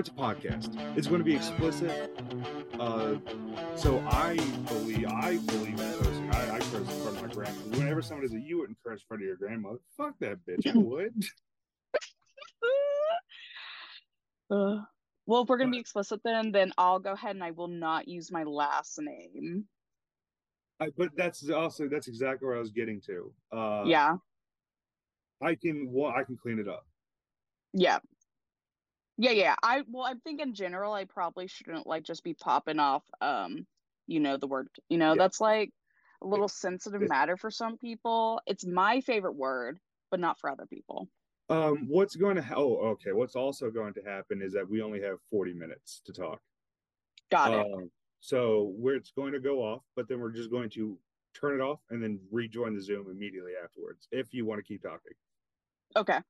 it's a podcast. It's going to be explicit. Uh, so I believe I believe in cursing. I, I curse in front of my grandmother. Whenever somebody says you wouldn't curse in front of your grandmother, fuck that bitch. I would. Uh, well, if we're gonna be explicit, then then I'll go ahead and I will not use my last name. I, but that's also that's exactly where I was getting to. Uh, yeah, I can well, I can clean it up. yeah, yeah, yeah. I well, I think in general, I probably shouldn't like just be popping off. Um, you know the word. You know Yeah. that's like a little sensitive it- matter for some people. It's my favorite word, but not for other people. Um, what's going to ha- oh okay. What's also going to happen is that we only have forty minutes to talk. Got it. Um, so where it's going to go off, but then we're just going to turn it off and then rejoin the Zoom immediately afterwards if you want to keep talking. Okay.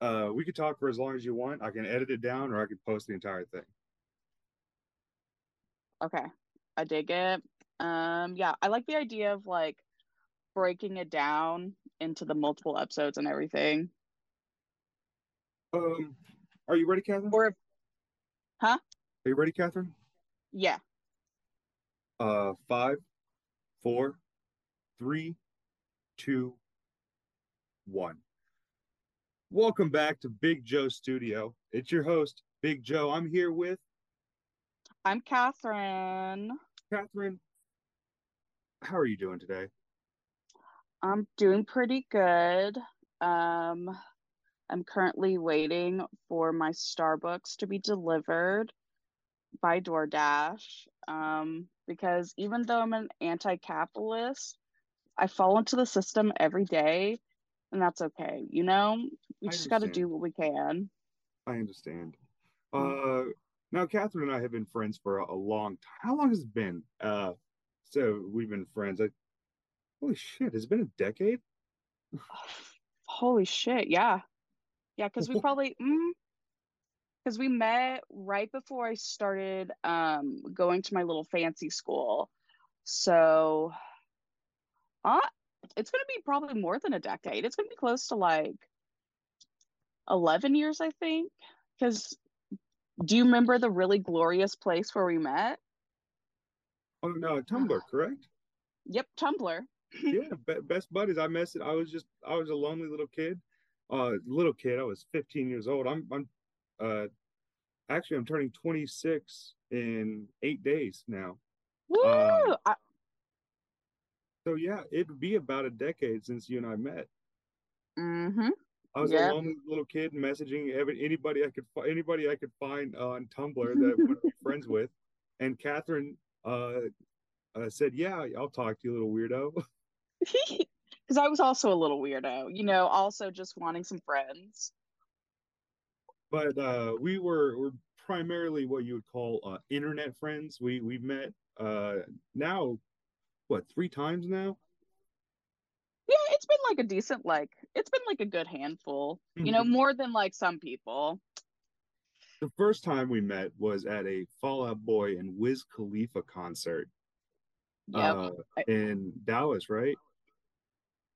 Uh, we could talk for as long as you want. I can edit it down or I could post the entire thing. Okay. I dig it. Um, yeah, I like the idea of like breaking it down into the multiple episodes and everything. Um, are you ready, Kathryn? Or huh? Are you ready, Kathryn? yeah. Uh, five, four, three, two, one. Welcome back to Big Joe Studio. It's your host, Big Joe. I'm here with I'm Kathryn. Kathryn. How are you doing today? I'm doing pretty good. Um, I'm currently waiting for my Starbucks to be delivered by DoorDash. Um, because even though I'm an anti-capitalist, I fall into the system every day, and that's okay. You know, we I just got to do what we can. I understand. Mm. Uh, now Kathryn and I have been friends for a, a long time. How long has it been? Uh, so we've been friends. I, holy shit, has it been a decade? Holy shit, yeah. Yeah, because we probably mm, because we met right before I started um going to my little fancy school. So uh it's gonna be probably more than a decade. It's gonna be close to like 11 years, I think. Because do you remember the really glorious place where we met? Oh no, Tumblr, correct? Yep, Tumblr. Yeah, be best buddies. I messed it. I was just, I was a lonely little kid. Uh, little kid. I was 15 years old. I'm, I'm, uh, actually, I'm turning 26 in eight days now. Woo! Um, I, So yeah, it'd be about a decade since you and I met. mm-hmm. I was Yep. a lonely little kid messaging every, anybody I could anybody I could find on Tumblr that I to be friends with, and Kathryn uh, uh, said, "Yeah, I'll talk to you, little weirdo." Because I was also a little weirdo, you know, also just wanting some friends. But uh, we were were primarily what you would call uh, internet friends. We we met uh, now, what three times now? Been like a decent, like, it's been like a good handful, you know, Mhm. more than like some people. The first time we met was at a Fall Out Boy and Wiz Khalifa concert Yep. uh, I- in Dallas, right?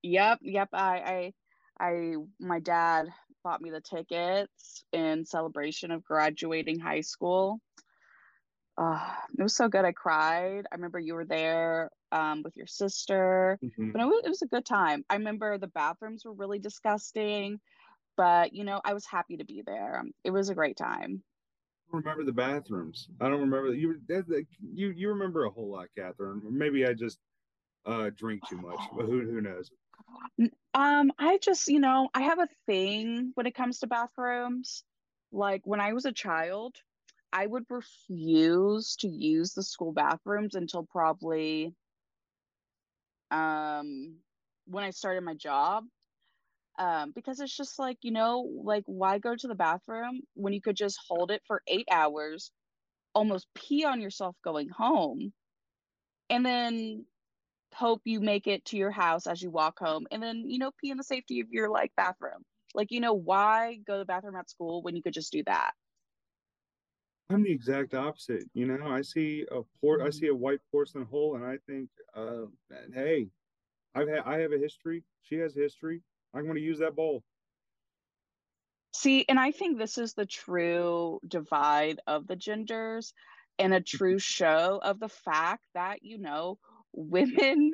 Yep, yep. I, I, I, my dad bought me the tickets in celebration of graduating high school. Uh, it was so good. I cried. I remember you were there, um, with your sister. Mhm. But it was, it was a good time. I remember the bathrooms were really disgusting, but you know, I was happy to be there. It was a great time. remember the bathrooms. I don't remember you. That, that, you you remember a whole lot, Kathryn. Or Maybe I just uh drink too much, but who who knows? Um, I just, you know, I have a thing when it comes to bathrooms. Like when I was a child, I would refuse to use the school bathrooms until probably um when I started my job. Um, because it's just like, you know, like why go to the bathroom when you could just hold it for eight hours, almost pee on yourself going home, and then hope you make it to your house as you walk home, and then, you know, pee in the safety of your like bathroom. Like, you know, why go to the bathroom at school when you could just do that? I'm the exact opposite. You know, I see a port, I see a white porcelain hole, and I think, uh, hey, I've had I have a history. She has history. I'm going to use that bowl. See, and I think this is the true divide of the genders and a true show of the fact that, you know, women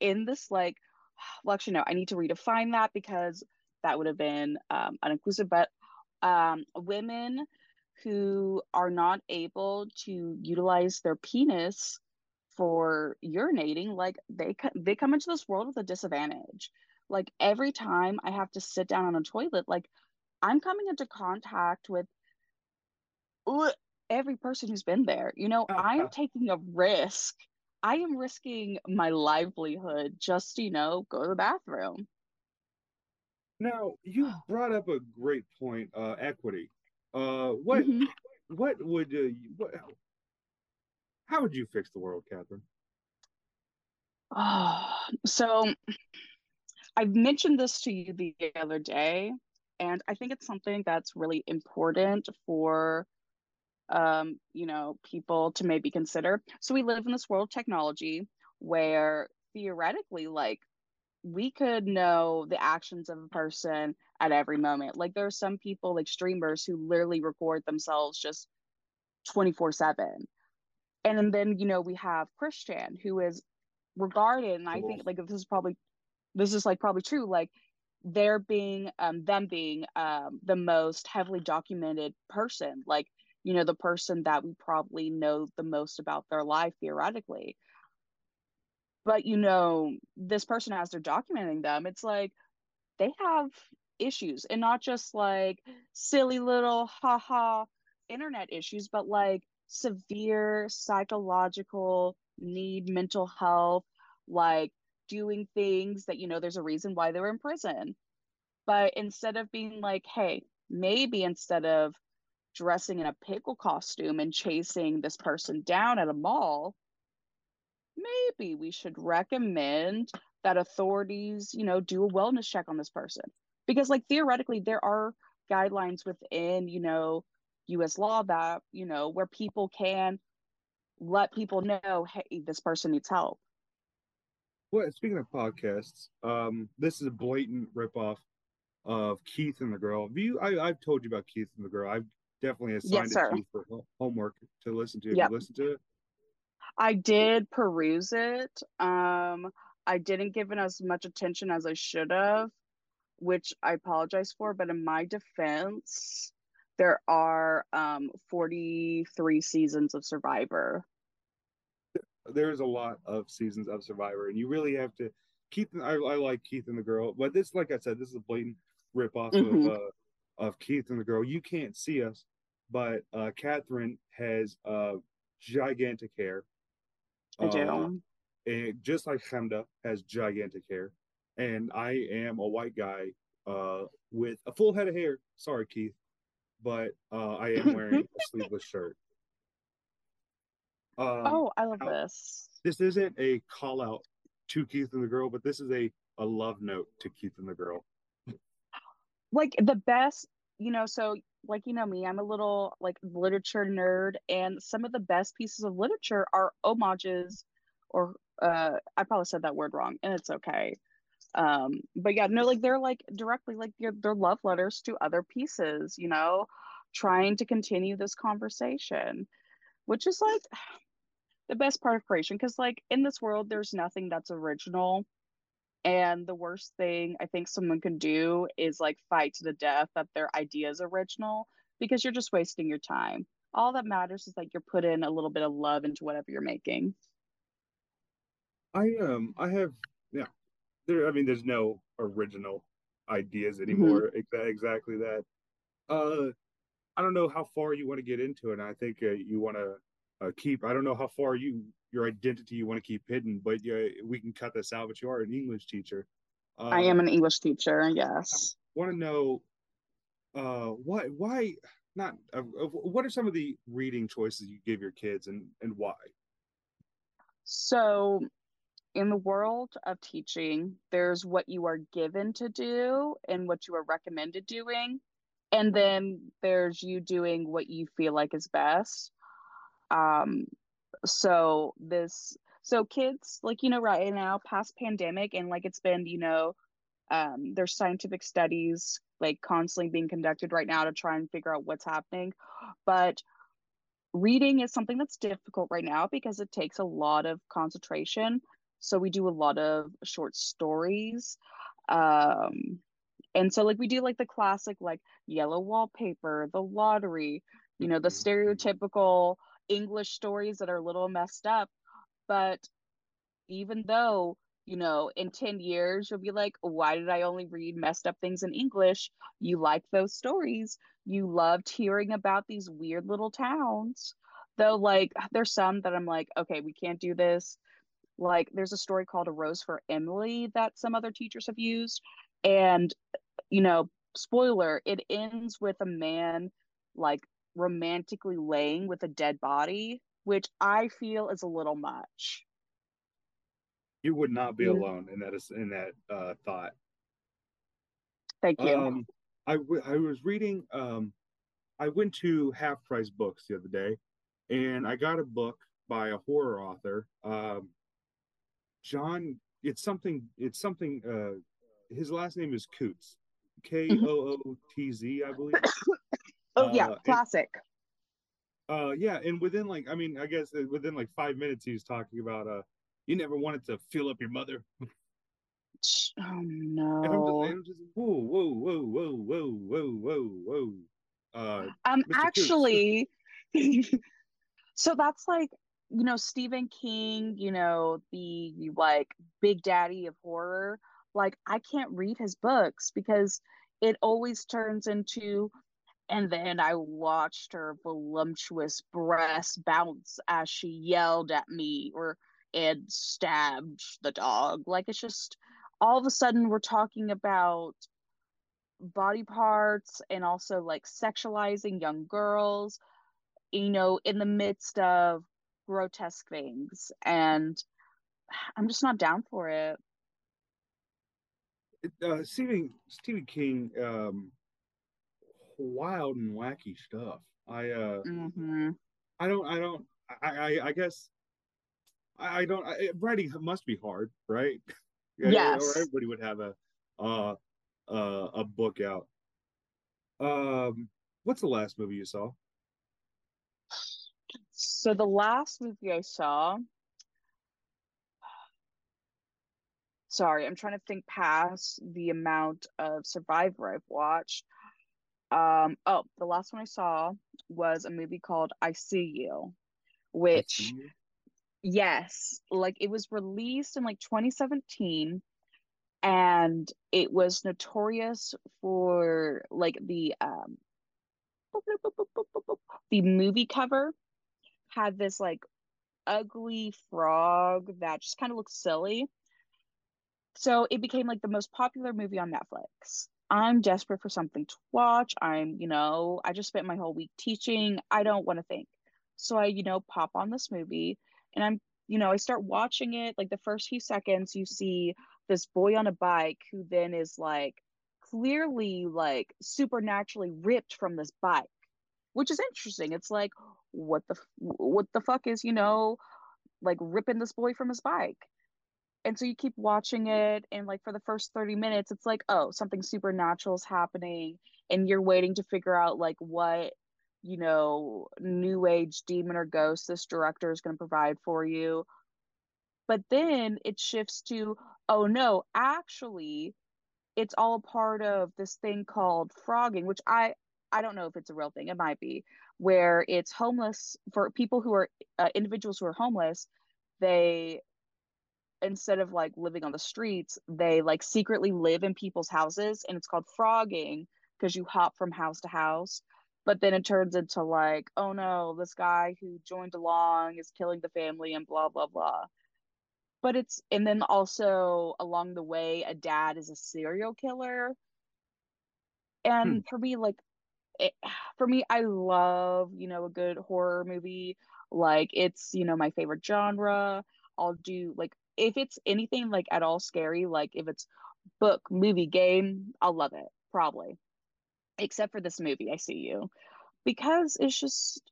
in this, like, well, actually, no, I need to redefine that because that would have been um, uninclusive, but um, women who are not able to utilize their penis for urinating, like they they come into this world with a disadvantage. Like every time I have to sit down on a toilet, like I'm coming into contact with every person who's been there. You know, I am taking a risk. I am risking my livelihood just, you know, go to the bathroom. Now, you brought up a great point, uh, equity. Uh, what mm-hmm. what would uh, what how would you fix the world, Kathryn? Oh, so I mentioned this to you the other day, and I think it's something that's really important for um, you know, people to maybe consider. So we live in this world of technology where theoretically, like, we could know the actions of a person at every moment. Like, there are some people, like streamers, who literally record themselves just 24 7. And then, you know, we have Chris Chan, who is regarded, and I think, like, this is probably, this is like probably true, like, they're being, um, them being um, the most heavily documented person. Like, you know, the person that we probably know the most about their life theoretically. But, you know, this person, as they're documenting them, it's like they have issues and not just like silly little haha internet issues, but like severe psychological need, mental health, like doing things that, you know, there's a reason why they're in prison. But instead of being like, hey, maybe instead of dressing in a pickle costume and chasing this person down at a mall, maybe we should recommend that authorities, you know, do a wellness check on this person. Because, like, theoretically, there are guidelines within, you know, US law that, you know, where people can let people know, hey, this person needs help. Well, speaking of podcasts, um, this is a blatant ripoff of Keith and the Girl. Have you, I, I've told you about Keith and the Girl. I've definitely assigned yes, it to you for homework to listen to. Yep. You listen to it? I did peruse it. Um, I didn't give it as much attention as I should have, which I apologize for. But in my defense, there are um 43 seasons of Survivor. There's a lot of seasons of Survivor, and you really have to. Keith, I, I like Keith and the girl, but this, like I said, this is a blatant rip off mm-hmm. of uh, of Keith and the girl. You can't see us, but uh, Kathryn has uh, gigantic hair. I do. Uh, and just like Chemda has gigantic hair, and I am a white guy uh, with a full head of hair. Sorry, Keith, but uh, I am wearing a sleeveless shirt. Um, oh, I love now, this. This isn't a call out to Keith and the girl, but this is a a love note to Keith and the girl. Like the best, you know. So like you know me i'm a little like literature nerd and some of the best pieces of literature are homages or uh i probably said that word wrong and it's okay. Um but yeah no like they're like directly like they're, they're love letters to other pieces you know trying to continue this conversation which is like the best part of creation because like in this world there's nothing that's original and the worst thing I think someone can do is like fight to the death that their idea is original because you're just wasting your time. All that matters is that you're putting a little bit of love into whatever you're making. I um I have yeah. There I mean there's no original ideas mm-hmm. anymore. Mm-hmm. exactly that. Uh I don't know how far you want to get into it. And I think uh, you want to uh, keep. I don't know how far you your identity you want to keep hidden, but yeah, we can cut this out. But you are an English teacher. Um, I am an English teacher. Yes. I want to know uh, why why not uh, what are some of the reading choices you give your kids and and why? So in the world of teaching, there's what you are given to do and what you are recommended doing. And then there's you doing what you feel like is best. Um, so this, so kids, like, you know, right now, past pandemic, and like it's been, you know, um, there's scientific studies like constantly being conducted right now to try and figure out what's happening. But reading is something that's difficult right now because it takes a lot of concentration. So we do a lot of short stories. Um, and so like we do like the classic like yellow wallpaper, the lottery, you know, the Mm-hmm. stereotypical English stories that are a little messed up. But even though, you know, in 10 years, you'll be like, why did I only read messed up things in English? You like those stories. You loved hearing about these weird little towns. Though, like, there's some that I'm like, okay, we can't do this. Like, there's a story called A Rose for Emily that some other teachers have used. And, you know, spoiler, it ends with a man like romantically laying with a dead body, which I feel is a little much. You would not be You, alone in that in that uh, thought. thank you. Um, I, w- I was reading. Um, I went to Half Price Books the other day, and I got a book by a horror author. Um, John. It's something. It's something. Uh, his last name is Coots. K O O T Z, I believe. Oh yeah, Uh, and, classic. uh, yeah, and within like, I mean, I guess within like five minutes, he was talking about uh, you never wanted to fill up your mother, Oh and I'm just, no. I'm just whoa, whoa, whoa, whoa, whoa, whoa, whoa, whoa. Uh, Um Mr. Actually so that's like, you know, Stephen King, you know, the like big daddy of horror. Like I can't read his books because it always turns into and then I watched her voluptuous breasts bounce as she yelled at me or and stabbed the dog. Like it's just all of a sudden we're talking about body parts and also like sexualizing young girls, you know, in the midst of grotesque things. And I'm just not down for it. uh, Stephen Stephen King, um, wild and wacky stuff. I uh, hmm I don't, I don't, I, I, I guess I, I don't. I, writing must be hard, right? Yes. everybody would have a uh, uh, a book out. Um, what's the last movie you saw? So the last movie I saw, sorry, I'm trying to think past the amount of Survivor I've watched. Um, oh, the last one I saw was a movie called I See You, I see which you. yes, like it was released in like 2017 and it was notorious for like the um the movie cover had this like ugly frog that just kind of looks silly. So it became like the most popular movie on Netflix. I'm desperate for something to watch. I'm, you know, I just spent my whole week teaching. I don't want to think. So I, you know, pop on this movie and I'm, you know, I start watching it. Like the first few seconds, you see this boy on a bike who then is like clearly like supernaturally ripped from this bike, which is interesting. It's like, what the, what the fuck is, you know, like ripping this boy from his bike? And so you keep watching it and like for the first 30 minutes it's like oh something supernatural is happening and you're waiting to figure out like what you know new age demon or ghost this director is going to provide for you. But then it shifts to oh no actually it's all part of this thing called frogging which i i don't know if it's a real thing it might be where it's homeless for people who are uh, individuals who are homeless they instead of like living on the streets, they like secretly live in people's houses and it's called frogging because you hop from house to house. But then it turns into like, oh no, this guy who joined along is killing the family and blah, blah, blah. But it's, and then also along the way, a dad is a serial killer. Hmm. And for me, like, it, for me, I love, you know, a good horror movie. Like, it's, you know, my favorite genre. I'll do, like, if it's anything like at all scary, like if it's book, movie, game, I'll love it, probably. Except for this movie, I See You, because it's just,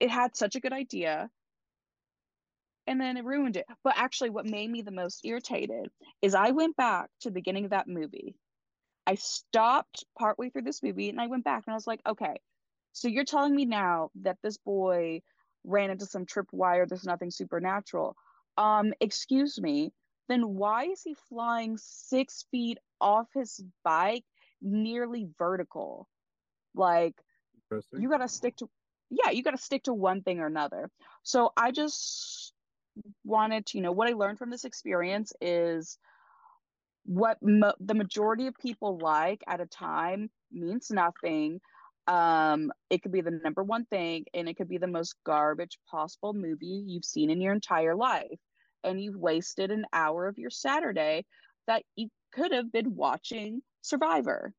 it had such a good idea and then it ruined it. But actually, what made me the most irritated is I went back to the beginning of that movie I stopped partway through this movie and I went back and I was like, okay, so you're telling me now that this boy ran into some tripwire, there's nothing supernatural. Um, excuse me, then why is he flying six feet off his bike, nearly vertical? Like, you gotta stick to, yeah, you gotta stick to one thing or another. So I just wanted to, you know, what I learned from this experience is what mo- the majority of people like at a time means nothing. Um, it could be the number one thing, and it could be the most garbage possible movie you've seen in your entire life. And you've wasted an hour of your Saturday that you could have been watching Survivor.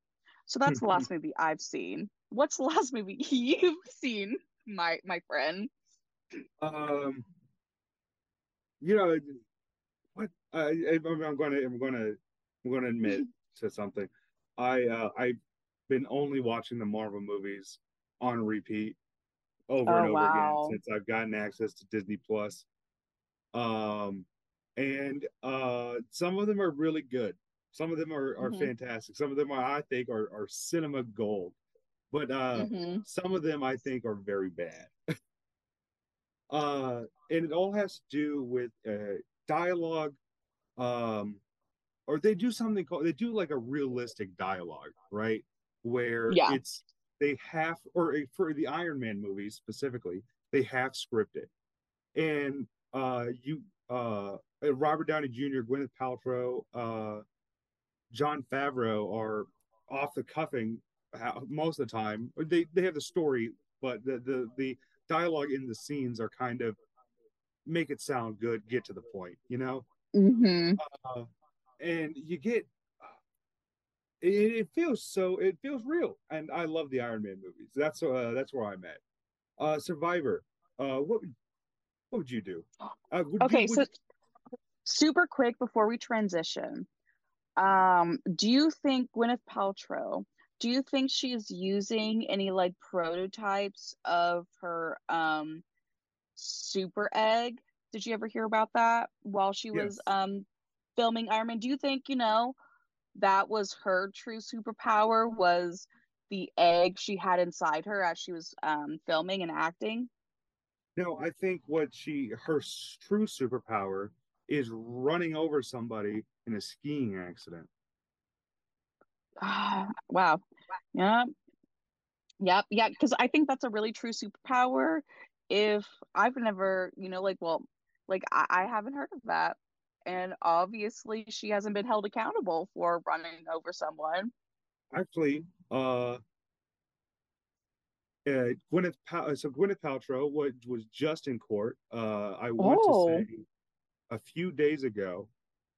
So that's the last movie I've seen. What's the last movie you've seen, my my friend? Um, you know, what I, I'm going to I'm to I'm to admit to something. I uh, I've been only watching the Marvel movies on repeat over Oh and over wow. again since I've gotten access to Disney Plus. Um, and uh, some of them are really good. Some of them are, are hmm fantastic. Some of them are, I think are, are cinema gold. But uh, hmm some of them I think are very bad. Uh, and it all has to do with uh, dialogue um, or they do something called they do like a realistic dialogue, right? Where Yeah. it's they have or for the Iron Man movies specifically, they have scripted. And uh you uh Robert Downey Jr., Gwyneth Paltrow, uh Jon Favreau are off the cuffing most of the time. They they have the story, but the the the dialogue in the scenes are kind of make it sound good, get to the point, you know? hmm Uh, and you get it, it feels so it feels real and i love the iron man movies that's uh that's where i'm at uh survivor uh what would what would you do uh would Okay, so super quick before we transition. Um, do you think Gwyneth Paltrow, do you think she's using any like prototypes of her um super egg? Did you ever hear about that while she was yes um filming Iron Man? Do you think, you know, that was her true superpower was the egg she had inside her as she was um filming and acting? No i think what she her true superpower is running over somebody in a skiing accident Ah, wow. Yeah, Yep, yeah, because I think that's a really true superpower. If I've never, you know, like, well, like I, I haven't heard of that. And obviously she hasn't been held accountable for running over someone. actually uh uh, Gwyneth Pal- so Gwyneth Paltrow was, was just in court. Uh, I want to say Oh, a few days ago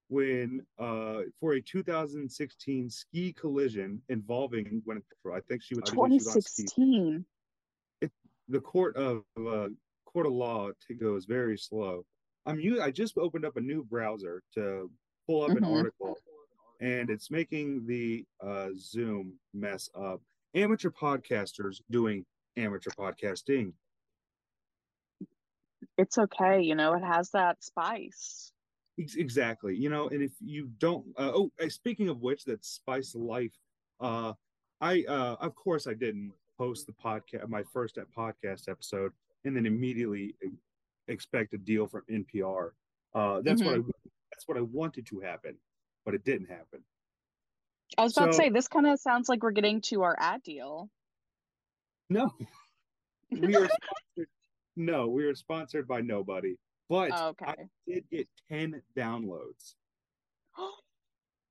when uh, for a 2016 ski collision involving Paltrow, I think she was I believe she was on skis. 2016. It, the court of uh, court of law goes very slow. I'm u- I just opened up a new browser to pull up an hmm article, and it's making the uh, Zoom mess up. Amateur podcasters doing amateur podcasting. It's okay, you know, it has that spice. Exactly. You know, and if you don't, uh, oh, uh, speaking of which, that Spice Life, uh, I, uh, of course, I didn't post the podcast, my first at podcast episode, and then immediately expect a deal from NPR. Uh, that's what I, hmm that's what I wanted to happen, but it didn't happen. I was about to say, this kind of sounds like we're getting to our ad deal. No, we are sponsored. No, we are sponsored by nobody, but I Okay. did get 10 downloads.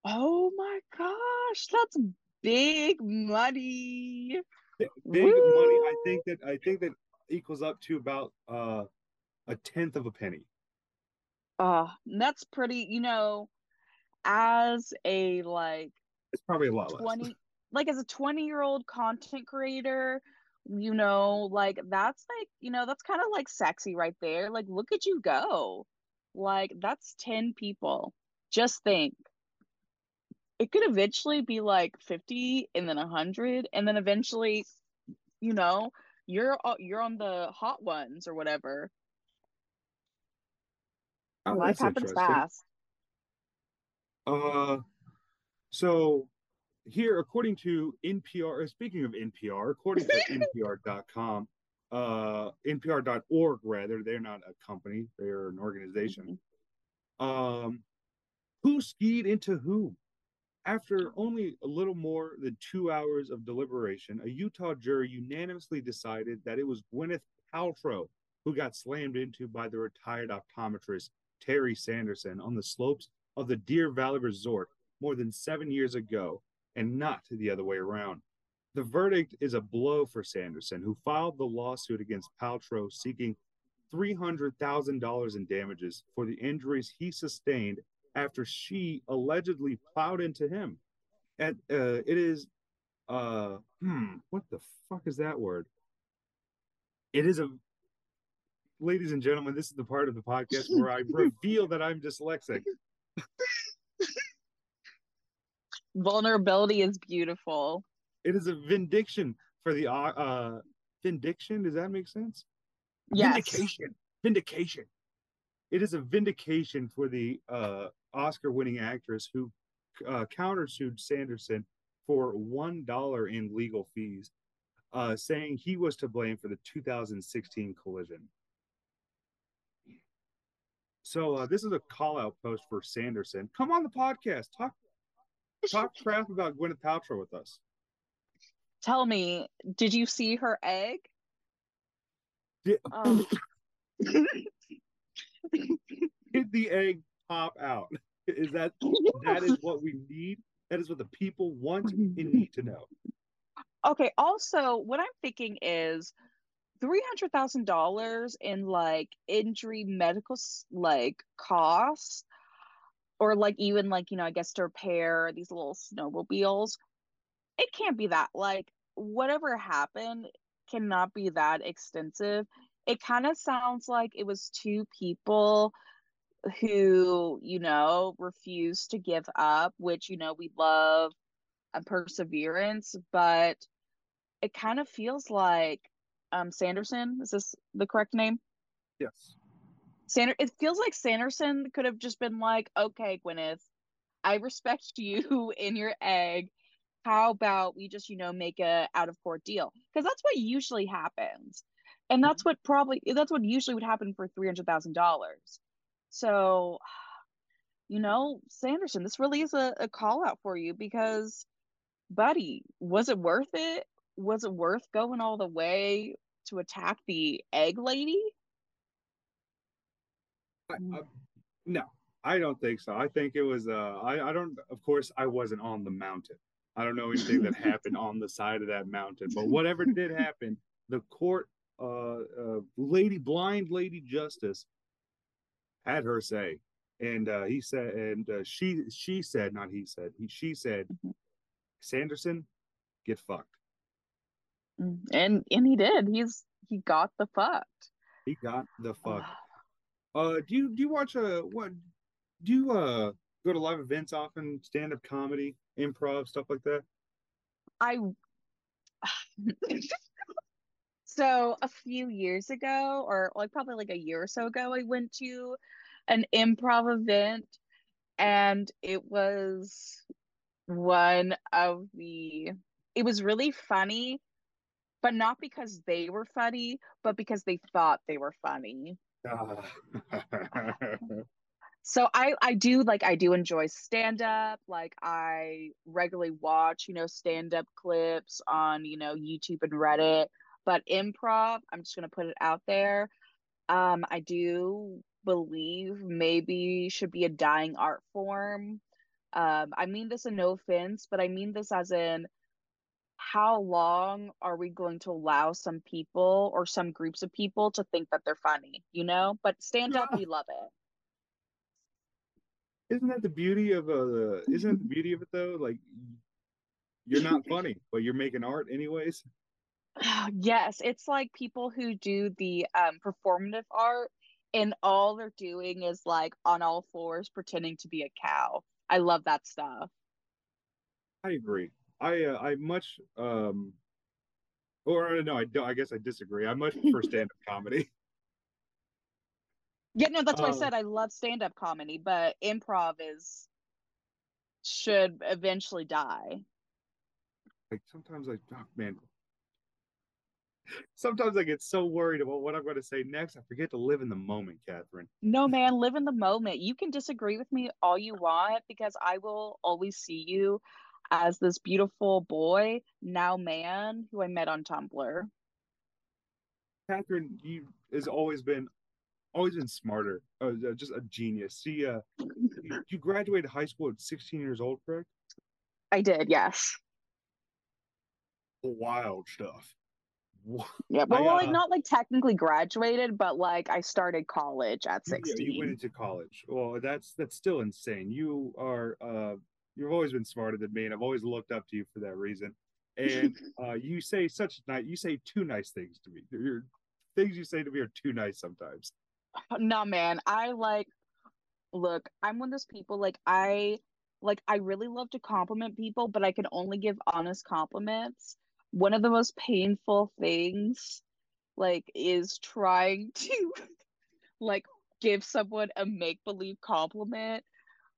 Oh my gosh, that's big money. Big money. I think that, I think that equals up to about, uh, a tenth of a penny. Uh, that's pretty, you know, as a like It's probably a lot less. 20, like as a 20 year old content creator, you know, like that's like, you know, that's kind of like sexy right there. Like, look at you go. Like, that's 10 people. Just think, it could eventually be like 50 and then 100, and then eventually, you know, you're uh, you're on the hot ones or whatever. Oh, Life happens fast. Uh, so here, according to NPR, uh, speaking of NPR, according to NPR.com, uh, NPR.org, rather, they're not a company, they're an organization. Mm-hmm. Um, who skied into whom? After only a little more than two hours of deliberation, a Utah jury unanimously decided that it was Gwyneth Paltrow who got slammed into by the retired optometrist Terry Sanderson on the slopes of the Deer Valley Resort more than seven years ago, and not the other way around. The verdict is a blow for Sanderson, who filed the lawsuit against Paltrow seeking $300,000 in damages for the injuries he sustained after she allegedly plowed into him. And uh, it is, uh, hmm, what the fuck is that word? It is a, ladies and gentlemen, this is the part of the podcast where I reveal that I'm dyslexic. Vulnerability is beautiful. It is a vindication for the uh, uh vindication. Does that make sense? Yes. Vindication. Vindication. It is a vindication for the uh Oscar-winning actress who uh, countersued Sanderson for one dollar in legal fees, uh, saying he was to blame for the 2016 collision. So uh, this is a call out post for Sanderson. Come on the podcast. Talk talk crap about Gwyneth Paltrow with us. Tell me, did you see her egg? Did, um. did the egg pop out? Is that that is what we need? That is what the people want and need to know. Okay. Also, what I'm thinking is three hundred thousand dollars in like injury medical like costs, or like even like you know I guess to repair these little snowmobiles. It can't be that like whatever happened cannot be that extensive. It kind of sounds like it was two people who you know refused to give up which you know we love and perseverance but it kind of feels like um sanderson is this the correct name yes sander it feels like sanderson could have just been like okay gwyneth i respect you in your egg how about we just you know make a out of court deal because that's what usually happens and that's what probably that's what usually would happen for $300000 so, you know, Sanderson, this really is a, a call out for you because, buddy, was it worth it? Was it worth going all the way to attack the egg lady? I, I, no, I don't think so. I think it was. Uh, I I don't. Of course, I wasn't on the mountain. I don't know anything that happened on the side of that mountain. But whatever did happen, the court, uh, uh, lady, blind lady justice, had her say, and uh, he said, and uh, she she said, not he said, he she said, mm-hmm. Sanderson, get fucked. Mm, and and he did. He's he got the fucked. He got the fuck. Uh, do you do you watch uh, what? Do you uh go to live events often? Stand up comedy, improv, stuff like that. I. so a few years ago, or like probably like a year or so ago, I went to an improv event and it was one of the it was really funny but not because they were funny but because they thought they were funny so i i do like i do enjoy stand up like i regularly watch you know stand up clips on you know youtube and reddit. But improv i'm just going to put it out there. Um i do believe maybe should be a dying art form. Um, I mean this in no offense, but I mean this as in how long are we going to allow some people or some groups of people to think that they're funny, you know? But stand up, we love it. Isn't that the beauty of uh isn't that the beauty of it though? Like you're not funny, but you're making art anyways. yes, it's like people who do the um performative art and all they're doing is like on all fours pretending to be a cow. I love that stuff. I agree. I uh, I much um or no, I don't I guess I disagree. I much prefer stand-up comedy. Yeah, no, that's why I um, said I love stand-up comedy, but improv is should eventually die. like sometimes I, oh, man sometimes I get so worried about what I'm going to say next. I forget to live in the moment, Kathryn. No, man, live in the moment. You can disagree with me all you want because I will always see you as this beautiful boy, now man, who I met on Tumblr. Kathryn, you has always been always been smarter, uh, just a genius. See, uh, you, graduated high school at 16 years old, correct? I did, yes. Wild stuff. Yeah, but I, well, like uh, not like technically graduated, but like I started college at 16. Yeah, you went into college. Well, that's that's still insane. You are uh you've always been smarter than me, and I've always looked up to you for that reason. And uh you say such nice you say two nice things to me. Your things you say to me are too nice sometimes. No, man. I like look, I'm one of those people like I like I really love to compliment people, but I can only give honest compliments one of the most painful things like is trying to like give someone a make believe compliment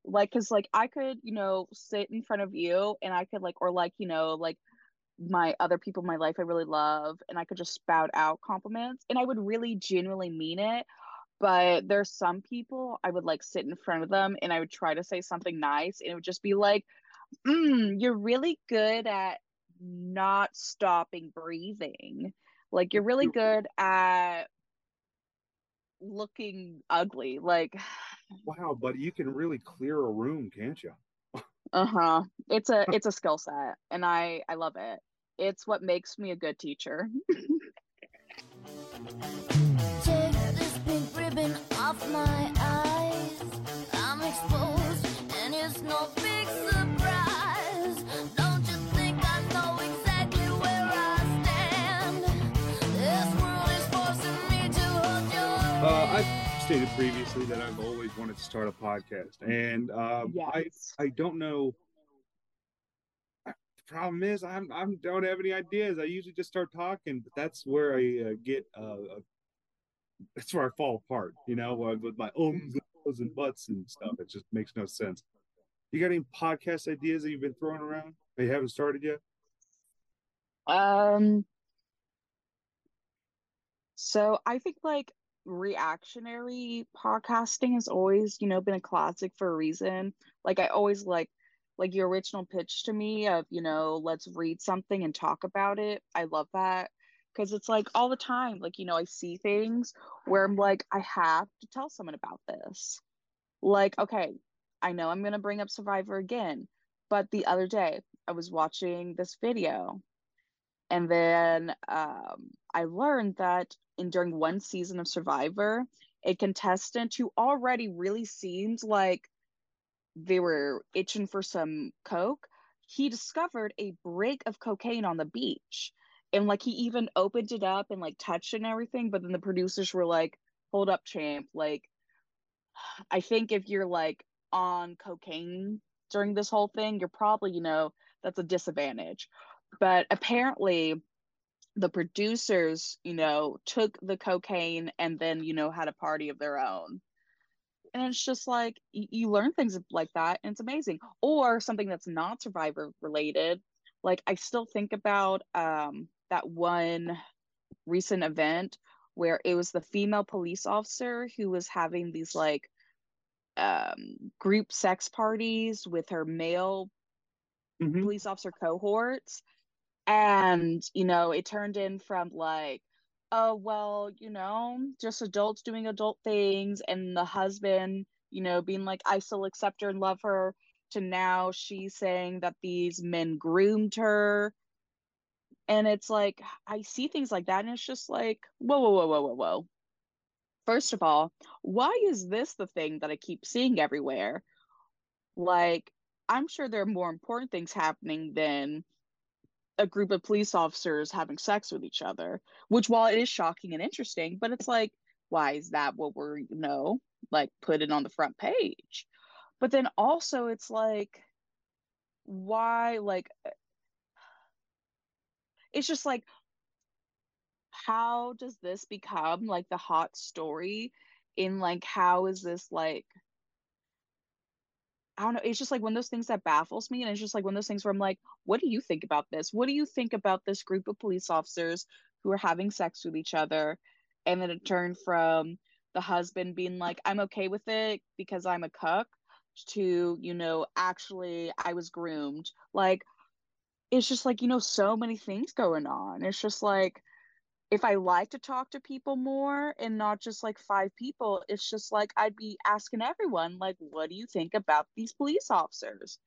like cuz like I could, you know, sit in front of you and I could like or like, you know, like my other people in my life I really love and I could just spout out compliments and I would really genuinely mean it. But there's some people I would like sit in front of them and I would try to say something nice and it would just be like, mm, you're really good at not stopping breathing. Like you're really good at looking ugly. Like wow, but you can really clear a room, can't you? uh-huh. It's a it's a skill set and I I love it. It's what makes me a good teacher. Take this pink ribbon off my eyes. I'm exposed and it's no big surprise. Stated previously that I've always wanted to start a podcast, and um, yes. I I don't know. The problem is I'm I don't have any ideas. I usually just start talking, but that's where I uh, get uh, that's where I fall apart. You know, with my ums and buts and stuff. It just makes no sense. You got any podcast ideas that you've been throwing around? That you haven't started yet. Um. So I think like reactionary podcasting has always, you know, been a classic for a reason. Like I always like like your original pitch to me of, you know, let's read something and talk about it. I love that because it's like all the time like, you know, I see things where I'm like I have to tell someone about this. Like, okay, I know I'm going to bring up Survivor again, but the other day I was watching this video and then um, I learned that in during one season of Survivor, a contestant who already really seemed like they were itching for some coke, he discovered a break of cocaine on the beach. And like he even opened it up and like touched it and everything, but then the producers were like, "Hold up, champ! Like, I think if you're like on cocaine during this whole thing, you're probably, you know, that's a disadvantage." But apparently, the producers, you know, took the cocaine and then, you know, had a party of their own. And it's just like you, you learn things like that, and it's amazing. Or something that's not survivor related. Like I still think about um, that one recent event where it was the female police officer who was having these like um, group sex parties with her male mm-hmm. police officer cohorts and you know it turned in from like oh well you know just adults doing adult things and the husband you know being like i still accept her and love her to now she's saying that these men groomed her. And it's like i see things like that and it's just like whoa whoa whoa whoa whoa whoa. First of all why is this the thing that i keep seeing everywhere? Like i'm sure there are more important things happening than a group of police officers having sex with each other, which while it is shocking and interesting, but it's like, why is that what we're, you know, like put it on the front page? But then also it's like, why, like, uh, it's just like, how does this become like the hot story in like, how is this like, I don't know. It's just like one of those things that baffles me. And it's just like one of those things where I'm like, what do you think about this? What do you think about this group of police officers who are having sex with each other? And then it turned from the husband being like, I'm okay with it because I'm a cuck to, you know, actually I was groomed. Like, it's just like, you know, so many things going on. It's just like, if I like to talk to people more and not just like five people, it's just like I'd be asking everyone, like, what do you think about these police officers?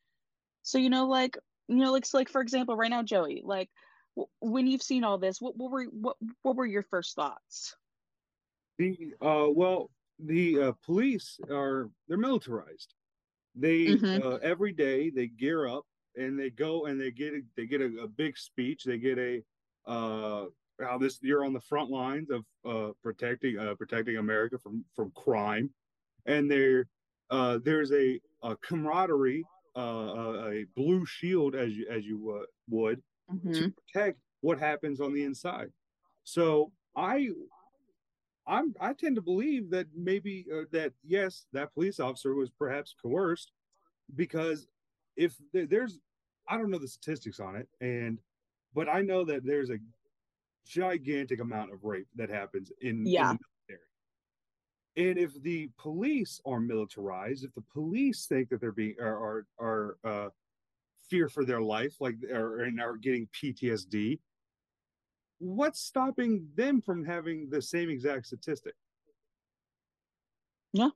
So, you know, like, you know, like, so like for example, right now, Joey, like, w- when you've seen all this, what, what were what what were your first thoughts? The uh, well, the uh, police are they're militarized. They Mm-hmm. uh, every day they gear up and they go and they get a, they get a, a big speech. They get a uh, how this you're on the front lines of uh, protecting uh, protecting America from from crime, and there uh, there's a, a camaraderie, uh, a, blue shield as you as you uh, would to Mm-hmm. protect what happens on the inside. So I I'm I tend to believe that maybe uh, that yes, that police officer was perhaps coerced because if there, there's I don't know the statistics on it and but I know that there's a gigantic amount of rape that happens in in Yeah. the military. And if the police are militarized, if the police think that they're being are are, are uh, fear for their life, like or and are getting PTSD, what's stopping them from having the same exact statistic? Yeah.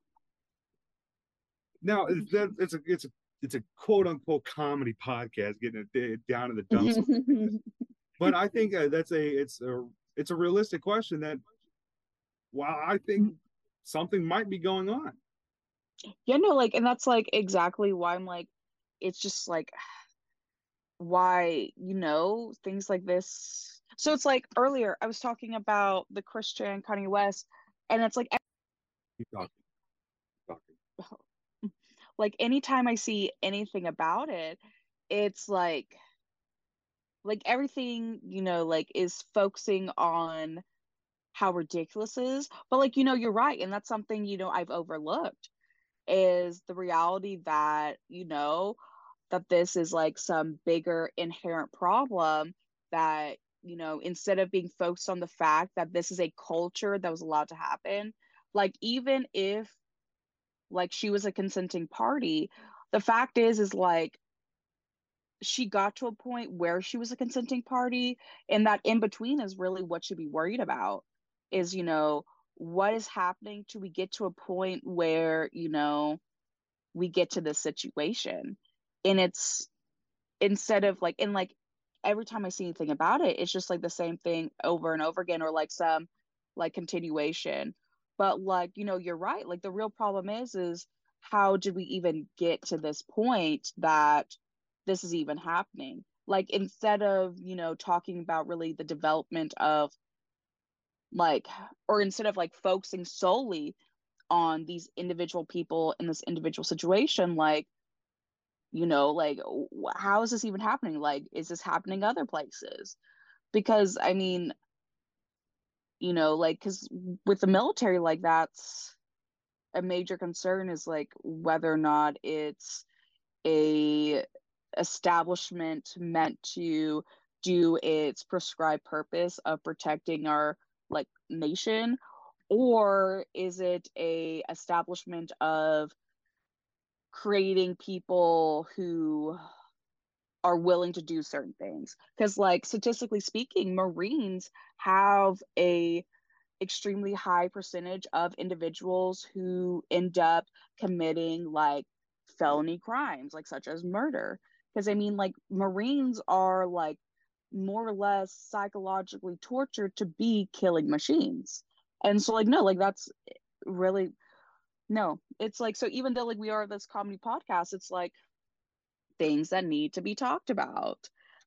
Now it's that it's a it's a it's a quote unquote comedy podcast, getting it down in the dumps. but I think uh, that's a it's a it's a realistic question that wow, I think something might be going on. Yeah, no, like, and that's like exactly why I'm like, it's just like why, you know, things like this. So it's like earlier I was talking about the Chris Chan Kanye West, and it's like Keep talking, talking. like anytime I see anything about it, it's like like everything, you know, like is focusing on how ridiculous is. But like, you know, you're right, and that's something, you know, I've overlooked is the reality that, you know, that this is like some bigger inherent problem that, you know, instead of being focused on the fact that this is a culture that was allowed to happen, like even if like she was a consenting party, the fact is is like she got to a point where she was a consenting party and that in between is really what should be worried about is you know what is happening till we get to a point where you know we get to this situation. And it's instead of like and like every time i see anything about it it's just like the same thing over and over again or like some like continuation. But like you know you're right. Like the real problem is is how did we even get to this point that this is even happening. Like instead of you know talking about really the development of like or instead of like focusing solely on these individual people in this individual situation like you know like how is this even happening? Like is this happening other places? Because i mean you know like because with the military like that's a major concern is like whether or not it's a establishment meant to do its prescribed purpose of protecting our like nation? Or is it a establishment of creating people who are willing to do certain things? Because like statistically speaking marines have a extremely high percentage of individuals who end up committing like felony crimes like such as murder because i mean like marines are like more or less psychologically tortured to be killing machines. And so like no like that's really no. It's like so even though like we are this comedy podcast it's like things that need to be talked about.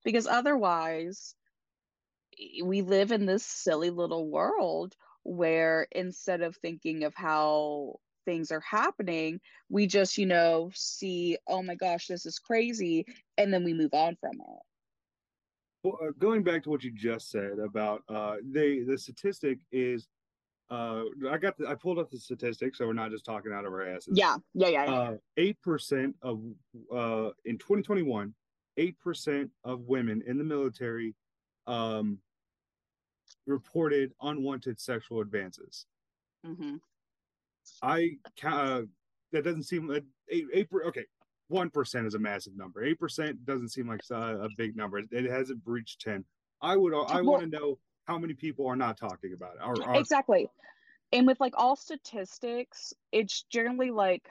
Because otherwise we live in this silly little world where instead of thinking of how things are happening we just you know see oh my gosh this is crazy and then we move on from it Well, uh, going back to what you just said about uh, they the statistic is uh, I got the, I pulled up the statistics, so we're not just talking out of our asses. Yeah, yeah, yeah. yeah. Uh, eight percent of uh in 2021, eight percent of women in the military, um, reported unwanted sexual advances. Mm hmm I uh, that doesn't seem like eight eight. Okay, one percent is a massive number. Eight percent doesn't seem like a, a big number. It hasn't breached ten. I would. I want to know how many people are not talking about it. Exactly. And with like all statistics, it's generally like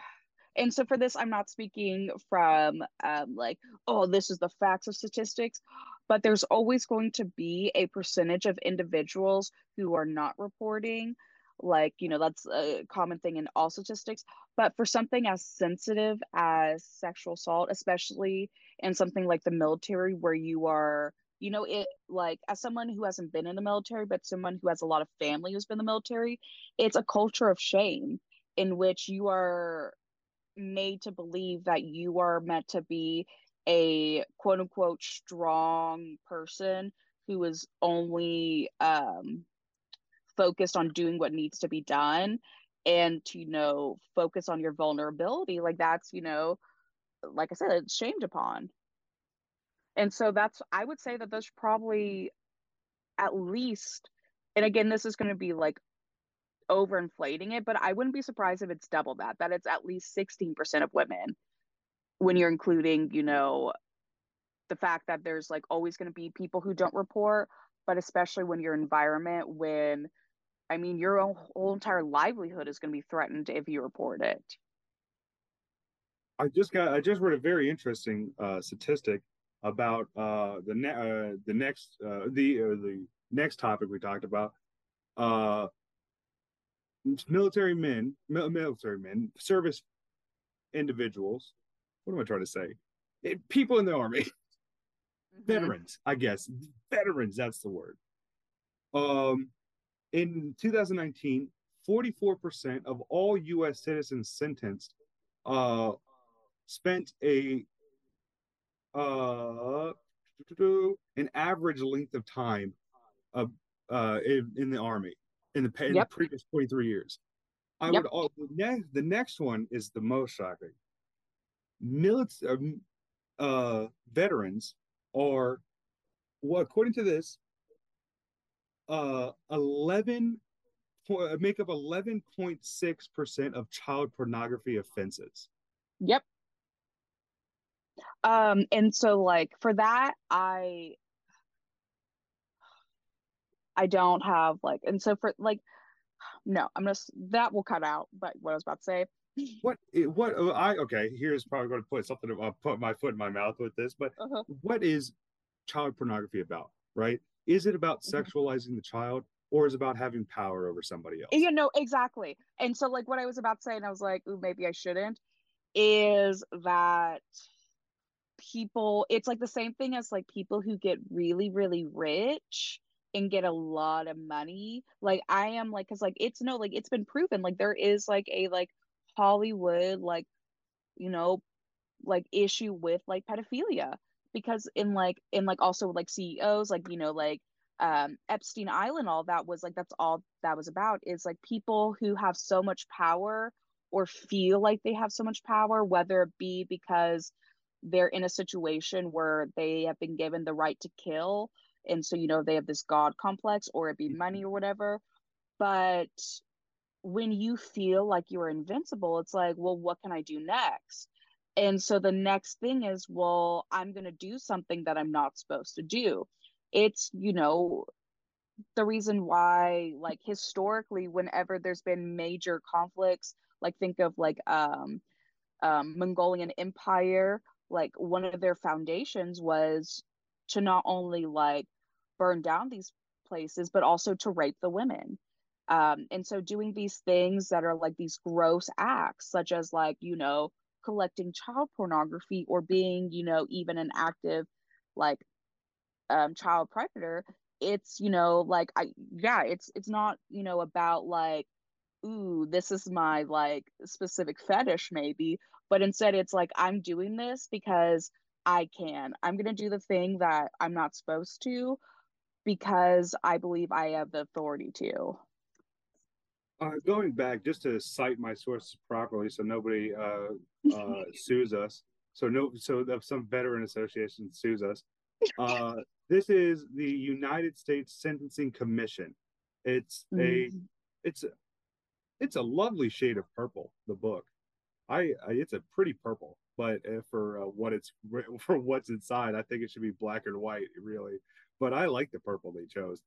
and so for this i'm not speaking from um, like oh this is the facts of statistics but there's always going to be a percentage of individuals who are not reporting like you know that's a common thing in all statistics but for something as sensitive as sexual assault especially in something like the military where you are you know it like as someone who hasn't been in the military but someone who has a lot of family who's been in the military it's a culture of shame in which you are made to believe that you are meant to be a quote unquote strong person who is only um focused on doing what needs to be done and to you know focus on your vulnerability like that's you know like i said it's shamed upon. And so that's i would say that there's probably at least and again this is going to be like overinflating it but i wouldn't be surprised if it's double that that it's at least 16% of women when you're including you know the fact that there's like always going to be people who don't report but especially when your environment when I mean, your whole entire livelihood is going to be threatened if you report it. I just got I just read a very interesting uh, statistic about uh, the ne- uh, the next uh, the uh, the next topic we talked about. Uh, military men military men service individuals what am I trying to say? It, people in the army. Mm-hmm. veterans I guess. Veterans that's the word. Um in 2019, 44% of all U.S. citizens sentenced uh, spent a uh, an average length of time of, uh, in, in the army in the, in yep. the previous 23 years. I yep. would all the next the next one is the most shocking. Military um, uh, veterans are well, according to this, uh 11 make up 11.6% of child pornography offenses. Yep. Um and so like for that I I don't have like and so for like no, I'm just that will cut out but what I was about to say what what uh, I okay here's probably going to put something I'll put my foot in my mouth with this but uh-huh. what is child pornography about right is it about mm-hmm. sexualizing the child or is it about having power over somebody else? You know, exactly. And so, like, what I was about to say, and I was like, ooh, maybe I shouldn't, is that people, it's like the same thing as like people who get really, really rich and get a lot of money. Like, I am like, cause like, it's no, like, it's been proven, like, there is like a like Hollywood, like, you know, like issue with like pedophilia because in like in like also like CEOs like you know like um Epstein Island all that was like that's all that was about is like people who have so much power or feel like they have so much power whether it be because they're in a situation where they have been given the right to kill and so you know they have this god complex or it be money or whatever. But when you feel like you're invincible it's like well what can i do next and so the next thing is, well, I'm going to do something that I'm not supposed to do. It's, you know, the reason why, like, historically, whenever there's been major conflicts, like, think of like um, um, Mongolian Empire, like, one of their foundations was to not only like burn down these places, but also to rape the women. Um, and so doing these things that are like these gross acts, such as like, you know, collecting child pornography or being, you know, even an active like um child predator, it's, you know, like I yeah, it's it's not, you know, about like ooh, this is my like specific fetish maybe, but instead it's like I'm doing this because I can. I'm going to do the thing that I'm not supposed to because I believe I have the authority to. Uh, going back just to cite my sources properly, so nobody uh, uh, sues us. So no, so if some veteran association sues us. Uh, this is the United States Sentencing Commission. It's a, mm-hmm. it's a, it's a lovely shade of purple. The book, I, I it's a pretty purple, but uh, for uh, what it's for what's inside, I think it should be black and white, really. But I like the purple they chose.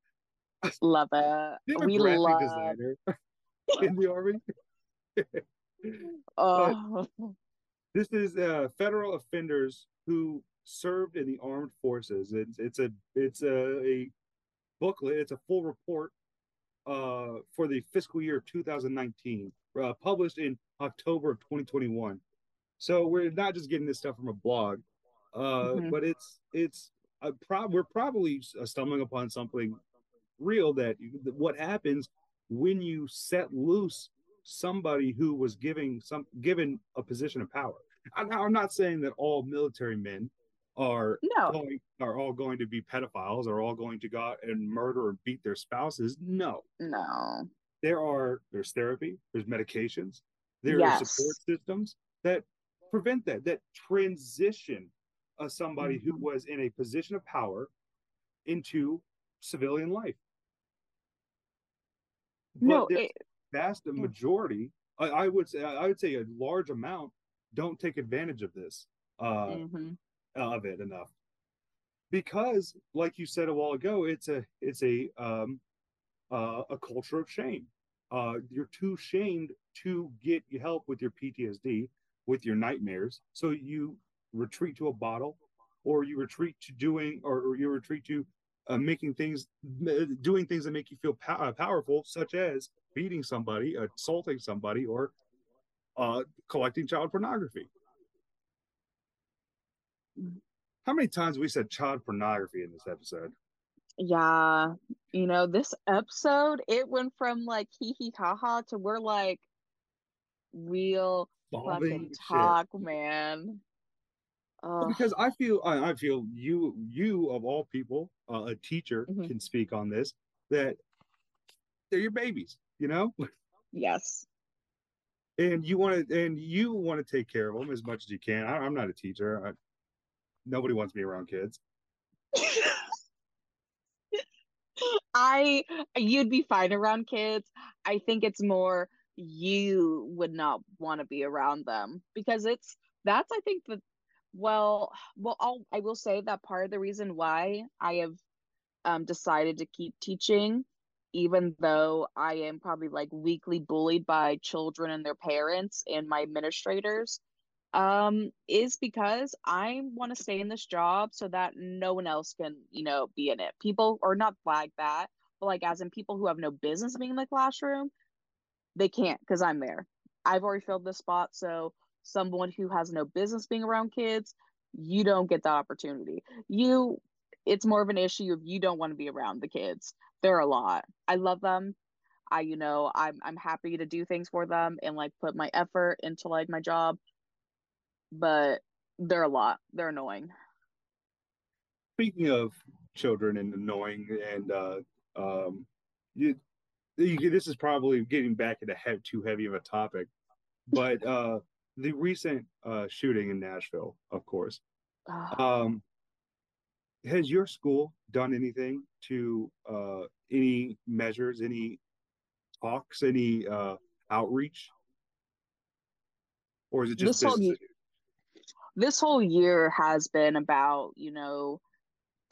Love it. We love designer. in the army. oh. This is uh, federal offenders who served in the armed forces. It's it's a it's a, a booklet. It's a full report uh, for the fiscal year 2019, uh, published in October of 2021. So we're not just getting this stuff from a blog, uh, mm-hmm. but it's it's a pro- we're probably stumbling upon something real that what happens when you set loose somebody who was giving some given a position of power. I'm not saying that all military men are no. going, are all going to be pedophiles are all going to go out and murder or beat their spouses. No, no. There are there's therapy, there's medications, there yes. are support systems that prevent that that transition of somebody mm-hmm. who was in a position of power into civilian life. No, it, vast majority, I, I, would say, I would say a large amount don't take advantage of this, uh, mm-hmm. of it enough, because, like you said a while ago, it's a it's a um, uh, a culture of shame. Uh, you're too shamed to get help with your PTSD, with your nightmares, so you retreat to a bottle, or you retreat to doing, or, or you retreat to uh, making things, doing things that make you feel pow- uh, powerful, such as beating somebody, assaulting somebody, or uh, collecting child pornography. How many times we said child pornography in this episode? Yeah, you know, this episode it went from like hee hee ha ha to we're like real fucking talk, man. Uh, because I feel I, I, feel you you of all people, uh, a teacher mm-hmm. can speak on this that they're your babies, you know. Yes. And you want to and you want to take care of them as much as you can. I, am not a teacher. I, nobody wants me around kids. I you'd be fine around kids. I think it's more you would not want to be around them because it's that's I think the well, well, I'll I will say that part of the reason why I have um, decided to keep teaching, even though I am probably like weekly bullied by children and their parents and my administrators, um, is because I want to stay in this job so that no one else can, you know, be in it. People are not like that, but like as in people who have no business being in the classroom, they can't because I'm there. I've already filled this spot, so someone who has no business being around kids, you don't get the opportunity. You it's more of an issue if you don't want to be around the kids. They're a lot. I love them. I you know, I'm I'm happy to do things for them and like put my effort into like my job. But they're a lot. They're annoying. Speaking of children and annoying and uh um you, you this is probably getting back into he- too heavy of a topic but uh the recent uh, shooting in Nashville, of course. Ah. Um, has your school done anything to uh, any measures, any talks, any uh, outreach, or is it just this whole, year, this whole year has been about you know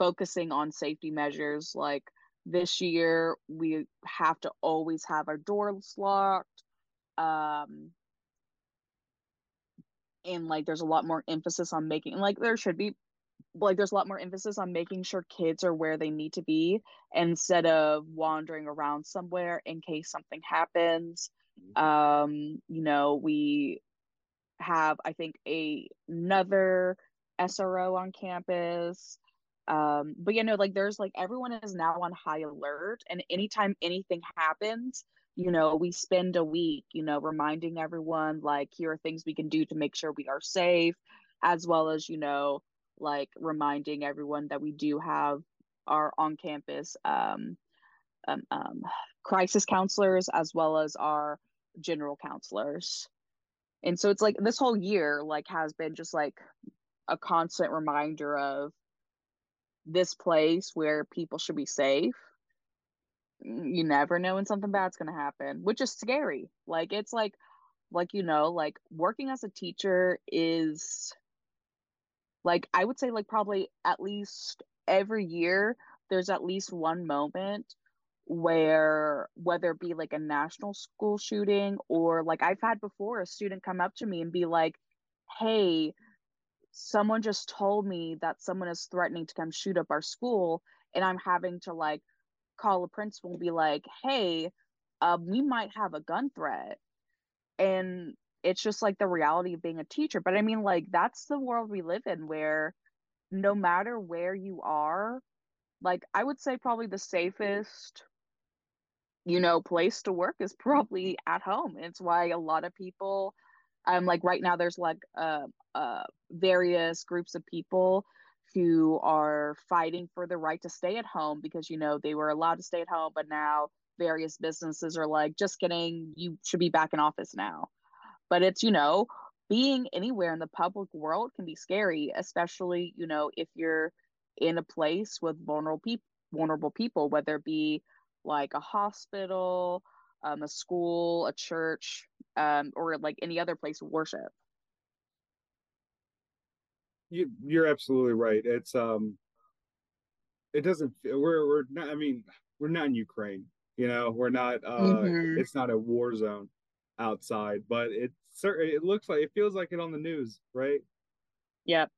focusing on safety measures. Like this year, we have to always have our doors locked. Um, and like there's a lot more emphasis on making like there should be like there's a lot more emphasis on making sure kids are where they need to be instead of wandering around somewhere in case something happens mm-hmm. um you know we have i think a another sro on campus um but you know like there's like everyone is now on high alert and anytime anything happens you know, we spend a week, you know, reminding everyone like here are things we can do to make sure we are safe, as well as, you know, like reminding everyone that we do have our on campus um, um, um, crisis counselors as well as our general counselors. And so it's like this whole year like has been just like a constant reminder of this place where people should be safe. You never know when something bad's going to happen, which is scary. Like it's like like you know, like working as a teacher is like I would say like probably at least every year there's at least one moment where whether it be like a national school shooting or like I've had before a student come up to me and be like, "Hey, someone just told me that someone is threatening to come shoot up our school and I'm having to like call a principal and be like, "Hey, uh, we might have a gun threat." And it's just like the reality of being a teacher. But I mean, like that's the world we live in where no matter where you are, like I would say probably the safest you know, place to work is probably at home. It's why a lot of people, um, like right now, there's like uh, uh, various groups of people who are fighting for the right to stay at home because you know they were allowed to stay at home, but now various businesses are like, just kidding, you should be back in office now. But it's you know, being anywhere in the public world can be scary, especially you know if you're in a place with vulnerable people, vulnerable people, whether it be like a hospital, um, a school, a church, um, or like any other place of worship. You you're absolutely right. It's um it doesn't we're we're not I mean, we're not in Ukraine, you know, we're not uh mm-hmm. it's not a war zone outside, but it certainly it looks like it feels like it on the news, right? Yep.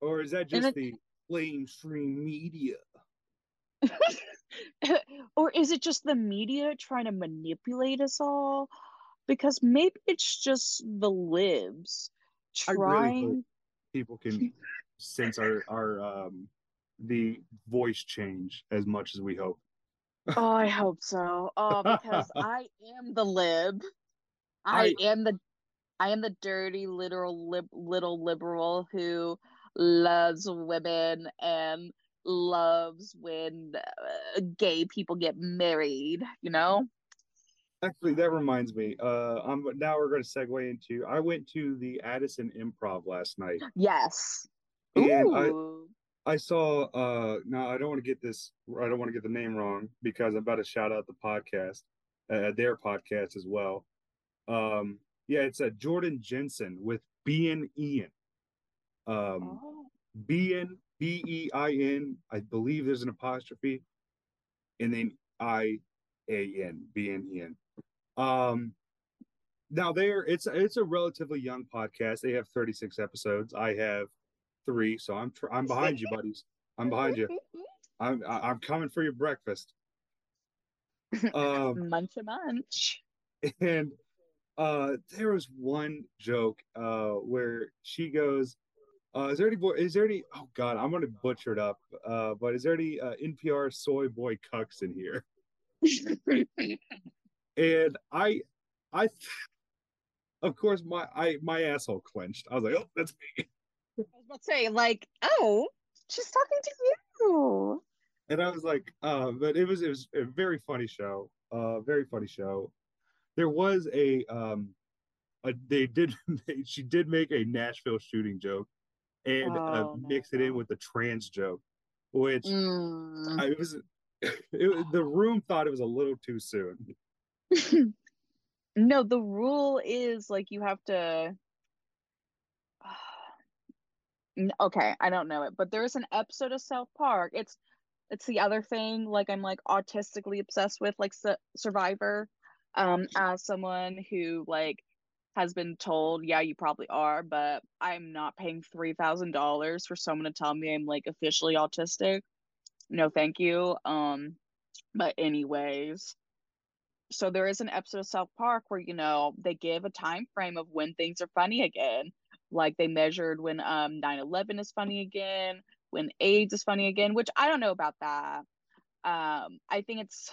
Or is that just it, the mainstream media? or is it just the media trying to manipulate us all? Because maybe it's just the libs trying. Really people can sense our our um the voice change as much as we hope. oh, I hope so. Oh, because I am the lib. I, I am the I am the dirty literal lib, little liberal who loves women and loves when uh, gay people get married, you know? Actually, that reminds me. Uh, I'm now we're going to segue into. I went to the Addison Improv last night. Yes. And Ooh. I I saw. Uh, now I don't want to get this. I don't want to get the name wrong because I'm about to shout out the podcast, uh, their podcast as well. Um, yeah, it's a uh, Jordan Jensen with Bein' Ian. Um, oh. B E I N. I believe there's an apostrophe, and then I A N B N E N. Um, now there, it's it's a relatively young podcast. They have 36 episodes. I have three, so I'm tr- I'm behind you, buddies. I'm behind you. I'm I'm coming for your breakfast. Um, munch a munch. And uh, there was one joke uh where she goes, uh, is there any boy? Is there any? Oh God, I'm gonna butcher it up. Uh, but is there any uh, NPR soy boy cucks in here? and I, I, of course, my I my asshole clenched. I was like, oh, that's me. I was about to say, like, oh, she's talking to you. And I was like, uh, but it was it was a very funny show. Uh, very funny show. There was a um, a, they did they, she did make a Nashville shooting joke and uh, oh, uh, mix it in with the trans joke, which mm. I, it was. It, the room thought it was a little too soon. no, the rule is like you have to. okay, I don't know it, but there's an episode of South Park. It's it's the other thing. Like I'm like autistically obsessed with like su- Survivor. Um, as someone who like has been told, yeah, you probably are, but I'm not paying $3,000 for someone to tell me I'm like officially autistic. No, thank you. Um, but anyways, so there is an episode of South Park where you know they give a time frame of when things are funny again. Like they measured when um 9/11 is funny again, when AIDS is funny again, which I don't know about that. Um, I think it's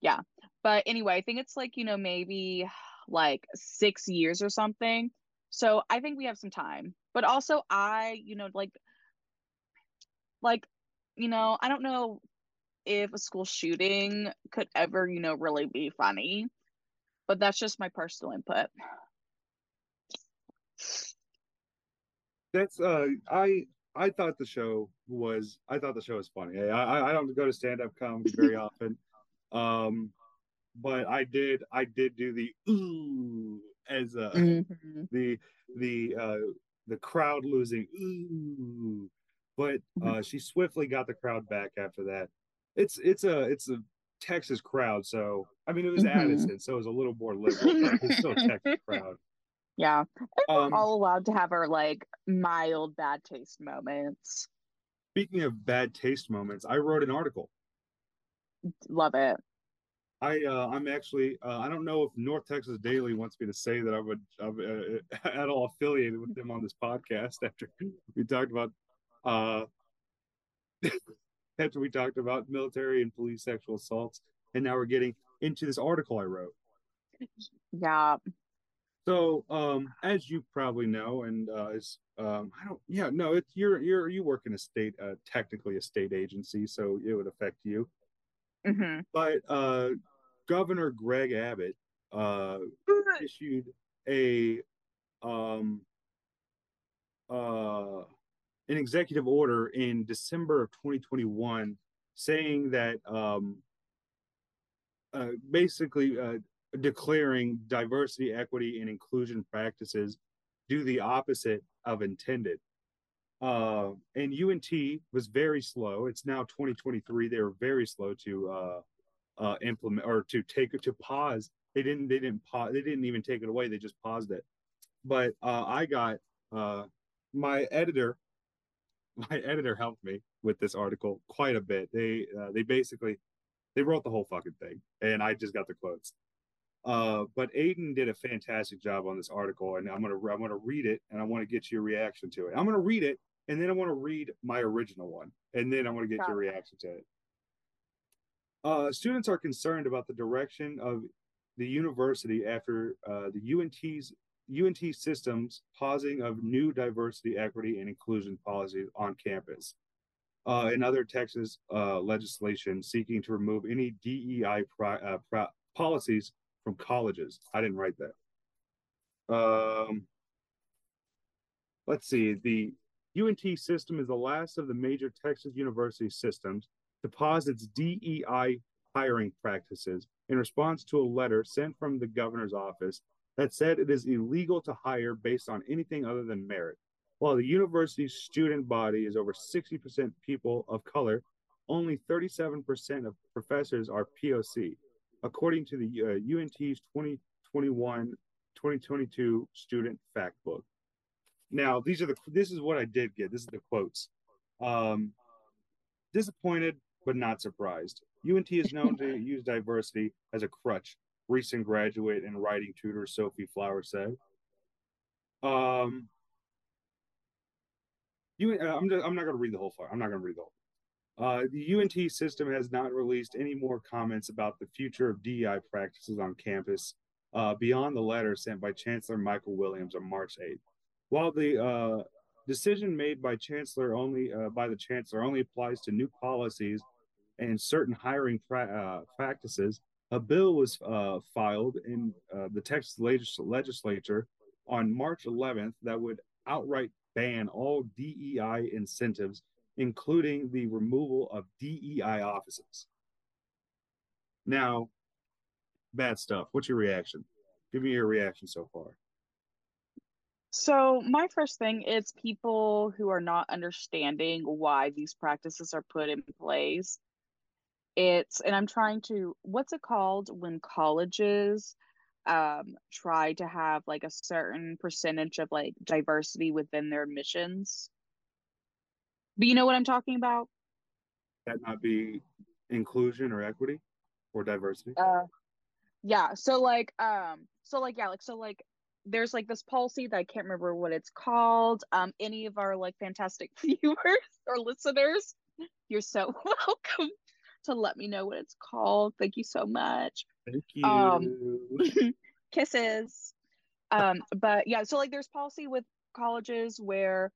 yeah. But anyway, I think it's like, you know, maybe like six years or something. So I think we have some time. But also I, you know, like like, you know, I don't know if a school shooting could ever, you know, really be funny. But that's just my personal input. That's uh I I thought the show was I thought the show was funny. I I, I don't go to stand up comedy very often. Um but I did I did do the ooh as uh mm-hmm. the the uh the crowd losing ooh but mm-hmm. uh she swiftly got the crowd back after that. It's it's a it's a Texas crowd, so I mean it was mm-hmm. Addison, so it was a little more liberal, but it's still a Texas crowd. Yeah. Um, all allowed to have our like mild bad taste moments. Speaking of bad taste moments, I wrote an article. Love it. I uh, I'm actually uh, I don't know if North Texas Daily wants me to say that I would I'm uh, at all affiliated with them on this podcast after we talked about uh after we talked about military and police sexual assaults and now we're getting into this article I wrote. Yeah. So, um, as you probably know, and uh, is um, I don't, yeah, no, it's you're you're you work in a state, uh, technically a state agency, so it would affect you. Mm-hmm. But uh, Governor Greg Abbott uh, issued a um, uh, an executive order in December of 2021 saying that um, uh, basically uh, declaring diversity, equity, and inclusion practices do the opposite of intended. Uh, and UNT was very slow. It's now 2023. They were very slow to uh, uh, implement or to take it to pause. They didn't. They didn't pause. They didn't even take it away. They just paused it. But uh, I got my editor. My editor helped me with this article quite a bit. They uh, they basically they wrote the whole fucking thing, and I just got the quotes. Uh, but Aiden did a fantastic job on this article, and I'm gonna I'm gonna read it, and I want to get your reaction to it. I'm gonna read it, and then I want to read my original one, and then I want to get your reaction to it. Uh, students are concerned about the direction of the university after uh, the UNT's UNT systems pausing of new diversity, equity, and inclusion policies on campus. Uh, and other Texas uh, legislation seeking to remove any DEI pri- uh, pro- policies from colleges. I didn't write that. Um, let's see. The UNT system is the last of the major Texas university systems to pause its DEI hiring practices in response to a letter sent from the governor's office that said it is illegal to hire based on anything other than merit. While the university's student body is over 60% people of color, only 37% of professors are POC, according to the uh, UNT's 2021 2022 student fact book. Now, these are the this is what I did get. This is the quotes. Um, disappointed but not surprised. UNT is known to use diversity as a crutch. Recent graduate and writing tutor Sophie Flower said. Um, you, uh, I'm, just, I'm not going to read the whole file. I'm not going to read the whole. Uh, the UNT system has not released any more comments about the future of DEI practices on campus uh, beyond the letter sent by Chancellor Michael Williams on March 8th. While the uh, decision made by Chancellor only uh, by the Chancellor only applies to new policies and certain hiring pra- uh, practices, a bill was uh, filed in the Texas legis- legislature on March 11th that would outright ban all DEI incentives including the removal of DEI offices. Now, bad stuff. What's your reaction? Give me your reaction so far. So, my first thing is people who are not understanding why these practices are put in place. It's, and I'm trying to, what's it called when colleges um, try to have like a certain percentage of like diversity within their admissions? But you know what I'm talking about? That not be inclusion or equity or diversity? Uh yeah. So like um so like yeah, like so like there's like this policy that I can't remember what it's called. Um any of our like fantastic viewers or listeners, you're so welcome to let me know what it's called. Thank you so much. Thank you. Um, kisses. Um, but yeah, so like there's policy with colleges where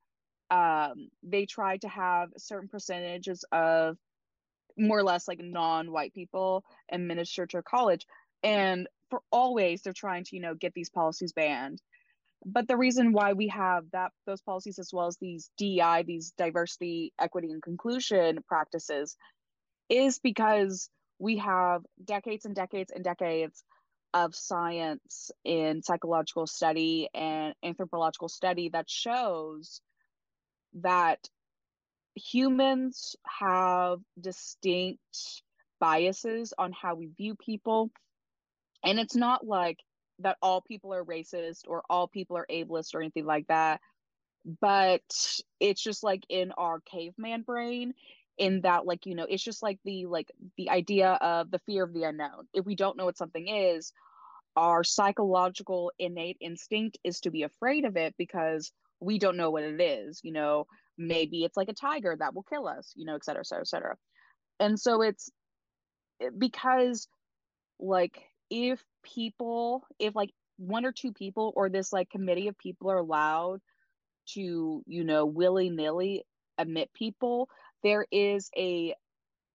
um, they try to have certain percentages of more or less like non-white people administer to college and for always they're trying to you know get these policies banned but the reason why we have that those policies as well as these DEI, these diversity, equity, and inclusion practices, is because we have decades and decades and decades of science in psychological study and anthropological study that shows that humans have distinct biases on how we view people. And it's not like that all people are racist or all people are ableist or anything like that. But it's just like in our caveman brain, in that like you know it's just like the like the idea of the fear of the unknown. If we don't know what something is our psychological innate instinct is to be afraid of it because we don't know what it is you know? Maybe it's like a tiger that will kill us you know et cetera et cetera et cetera. And so it's because like if people if like one or two people or this like committee of people are allowed to you know willy-nilly admit people there is a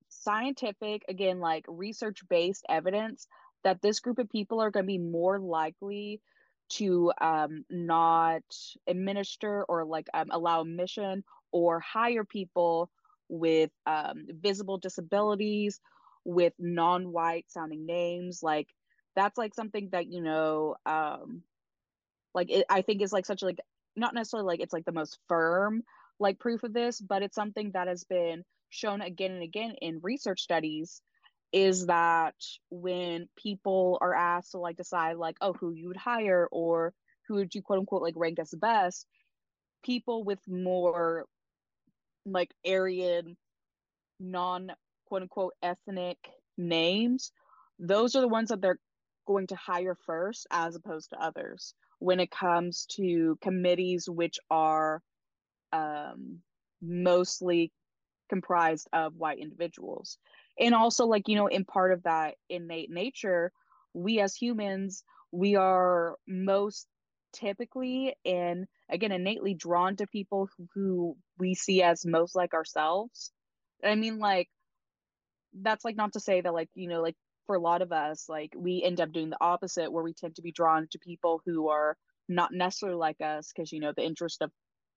scientific again like research based evidence that this group of people are going to be more likely to um, not administer or like um, allow admission or hire people with um, visible disabilities with non-white sounding names. Like that's like something that you know um like it, i think is like such like not necessarily like it's like the most firm like proof of this but it's something that has been shown again and again in research studies is that when people are asked to like decide like oh who you would hire or who would you quote unquote like rank as the best people with more like aryan non quote unquote ethnic names those are the ones that they're going to hire first as opposed to others. When it comes to committees which are um, mostly comprised of white individuals. And also like you know in part of that innate nature we as humans we are most typically and again innately drawn to people who, we see as most like ourselves. I mean like that's like not to say that like you know like for a lot of us like we end up doing the opposite where we tend to be drawn to people who are not necessarily like us because you know the interest of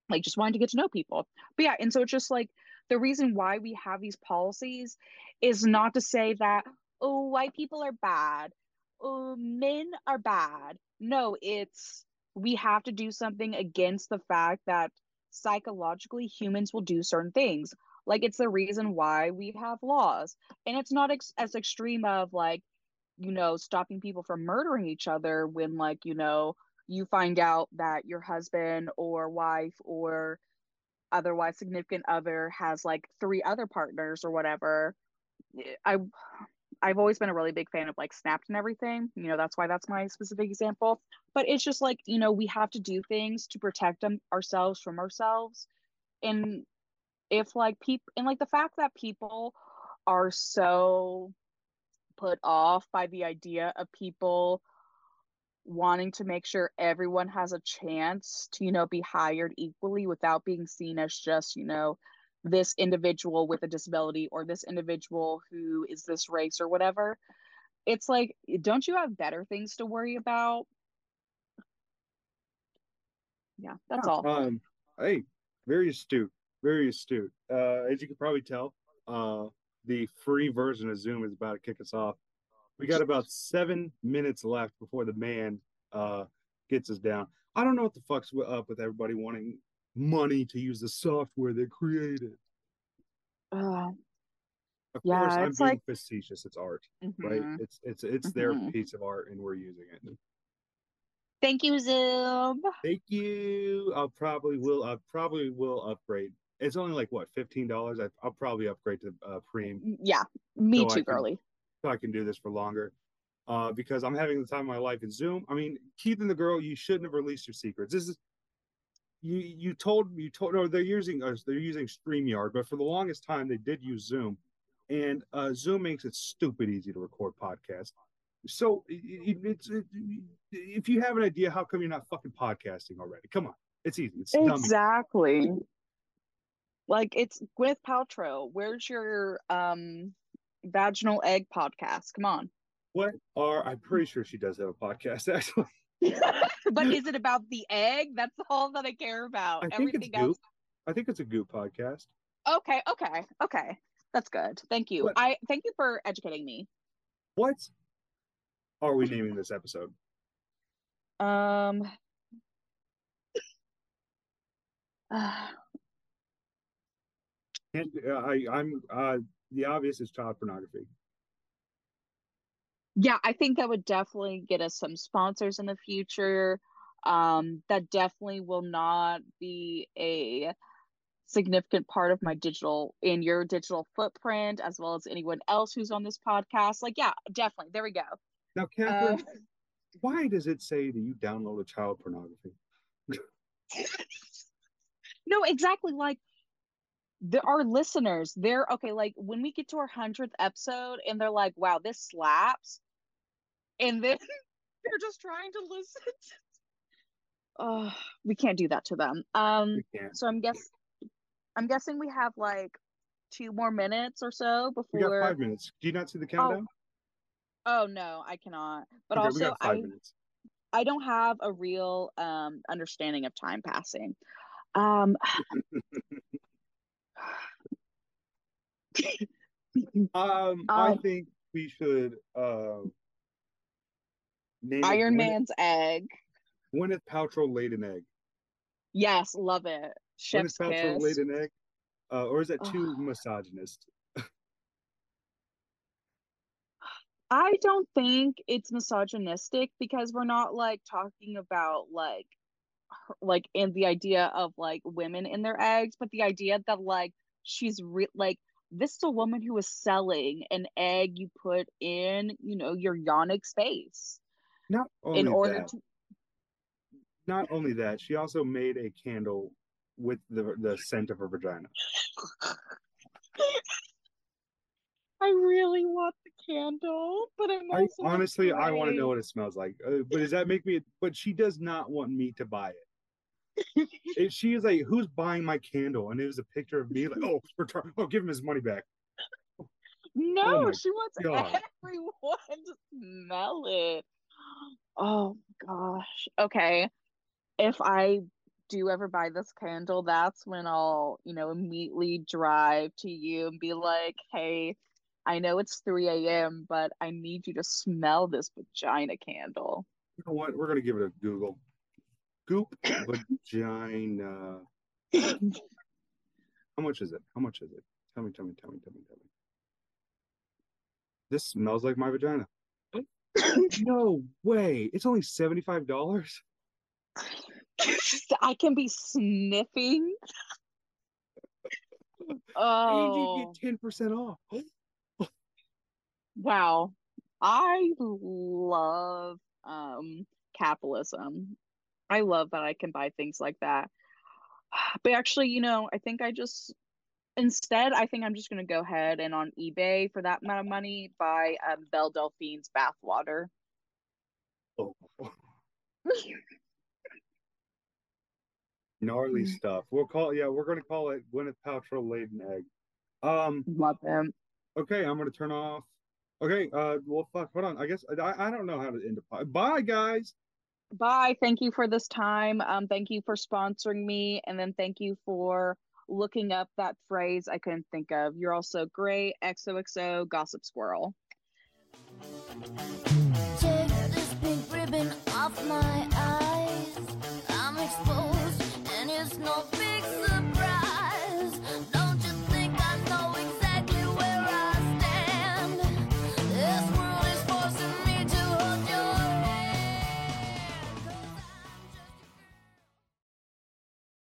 like just wanting to get to know people. But yeah and so it's just like the reason why we have these policies is not to say that oh white people are bad. Oh men are bad. No it's we have to do something against the fact that psychologically humans will do certain things. Like it's the reason why we have laws. And it's not ex- as extreme of like, you know, stopping people from murdering each other when like, you know, you find out that your husband or wife or otherwise significant other has like three other partners or whatever. Eh, I I've always been a really big fan of like snapped and everything. You know, that's why that's my specific example. But it's just like, you know, we have to do things to protect them ourselves from ourselves. And if like people and like the fact that people are so put off by the idea of people wanting to make sure everyone has a chance to you know be hired equally without being seen as just you know this individual with a disability or this individual who is this race or whatever it's like don't you have better things to worry about yeah that's all um hey very astute very astute. Uh, as you can probably tell, uh, the free version of Zoom is about to kick us off. We got about seven minutes left before the man uh, gets us down. I don't know what the fuck's up with everybody wanting money to use the software they created. Uh, of yeah, course, I'm it's being like- facetious. It's art, mhm. right? It's it's it's their Mhm. piece of art, and we're using it. Thank you, Zoom. Thank you. I'll probably will. I probably will upgrade. It's only like what fifteen dollars. I'll probably upgrade to uh, Preem. Yeah, me So too, can- girly. I can do this for longer. Uh, because I'm having the time of my life in Zoom. I mean, Keith and the girl, you shouldn't have released your secrets. This is you. You told you told no, they're using uh, they're using Streamyard, but for the longest time they did use Zoom, and uh, Zoom makes it stupid easy to record podcasts. So it, it, it's it, if you have an idea, how come you're not fucking podcasting already? Come on, it's easy. It's dumb. Exactly. Like it's Gwyneth Paltrow. Where's your um vaginal egg podcast? Come on. What are I'm pretty sure she does have a podcast actually. but is it about the egg? That's all that I care about. I think it's else. Goop. I think it's a Goop podcast. Okay, okay, okay. That's good. Thank you. What? I thank you for educating me. What are we naming this episode? Um uh, I, I'm uh, the obvious is child pornography. Yeah, I think that would definitely get us some sponsors in the future. Um, that definitely will not be a significant part of my digital in your digital footprint as well as anyone else who's on this podcast. Like yeah definitely. There we go. Now Kathryn uh, why does it say that you downloaded child pornography? No exactly. Like the, our listeners they're okay like when we get to our 100th episode and they're like wow this slaps and then they're just trying to listen oh we can't do that to them. Um so i'm guess i'm guessing we have like two more minutes or so before we got five minutes. Do you not see the countdown? Oh, oh no i cannot. But okay, also i minutes. i don't have a real um understanding of time passing. Um um, I um, think we should uh, Iron it, Man's Gwyneth, egg. Gwyneth Paltrow laid an egg. Yes, love it. Chef's Gwyneth Paltrow kiss. laid an egg, uh, or is that too oh. misogynist? I don't think it's misogynistic because we're not like talking about like like in the idea of like women in their eggs, but the idea that like she's re- like this is a woman who is selling an egg you put in, you know, your yonic space. Not in order that, to not only that, she also made a candle with the the scent of her vagina. I really want the candle, but I'm I, honestly afraid. I want to know what it smells like. Uh, but does that make me? But she does not want me to buy it it, she is like, "Who's buying my candle?" And it was a picture of me, like, "Oh, return! Oh, give him his money back." No, oh she wants God. everyone to smell it. Oh gosh. Okay. If I do ever buy this candle, that's when I'll, you know, immediately drive to you and be like, "Hey, I know it's 3 a.m., but I need you to smell this vagina candle." You know what? We're gonna give it a Google. Goop vagina. How much is it? How much is it? Tell me, tell me, tell me, tell me, tell me. This smells like my vagina. no way. It's only $75. I can be sniffing. Oh, and you get 10% off. Wow. I love um capitalism. I love that I can buy things like that. But actually, you know, I think I just instead, I think I'm just gonna go ahead and on eBay for that amount of money buy um, Belle Delphine's bathwater. Oh. Gnarly mm. stuff. We'll call yeah, we're gonna call it Gwyneth Paltrow laid an egg. Um love him. Okay, I'm gonna turn off. Okay. Uh. Well, fuck. Hold on. I guess I, I don't know how to end it. Bye, guys. Bye. Thank you for this time. Um. Thank you for sponsoring me, and then thank you for looking up that phrase I couldn't think of. You're also great. XOXO Gossip Squirrel. Take this pink ribbon off my eyes. I'm exposed, and it's no big surprise.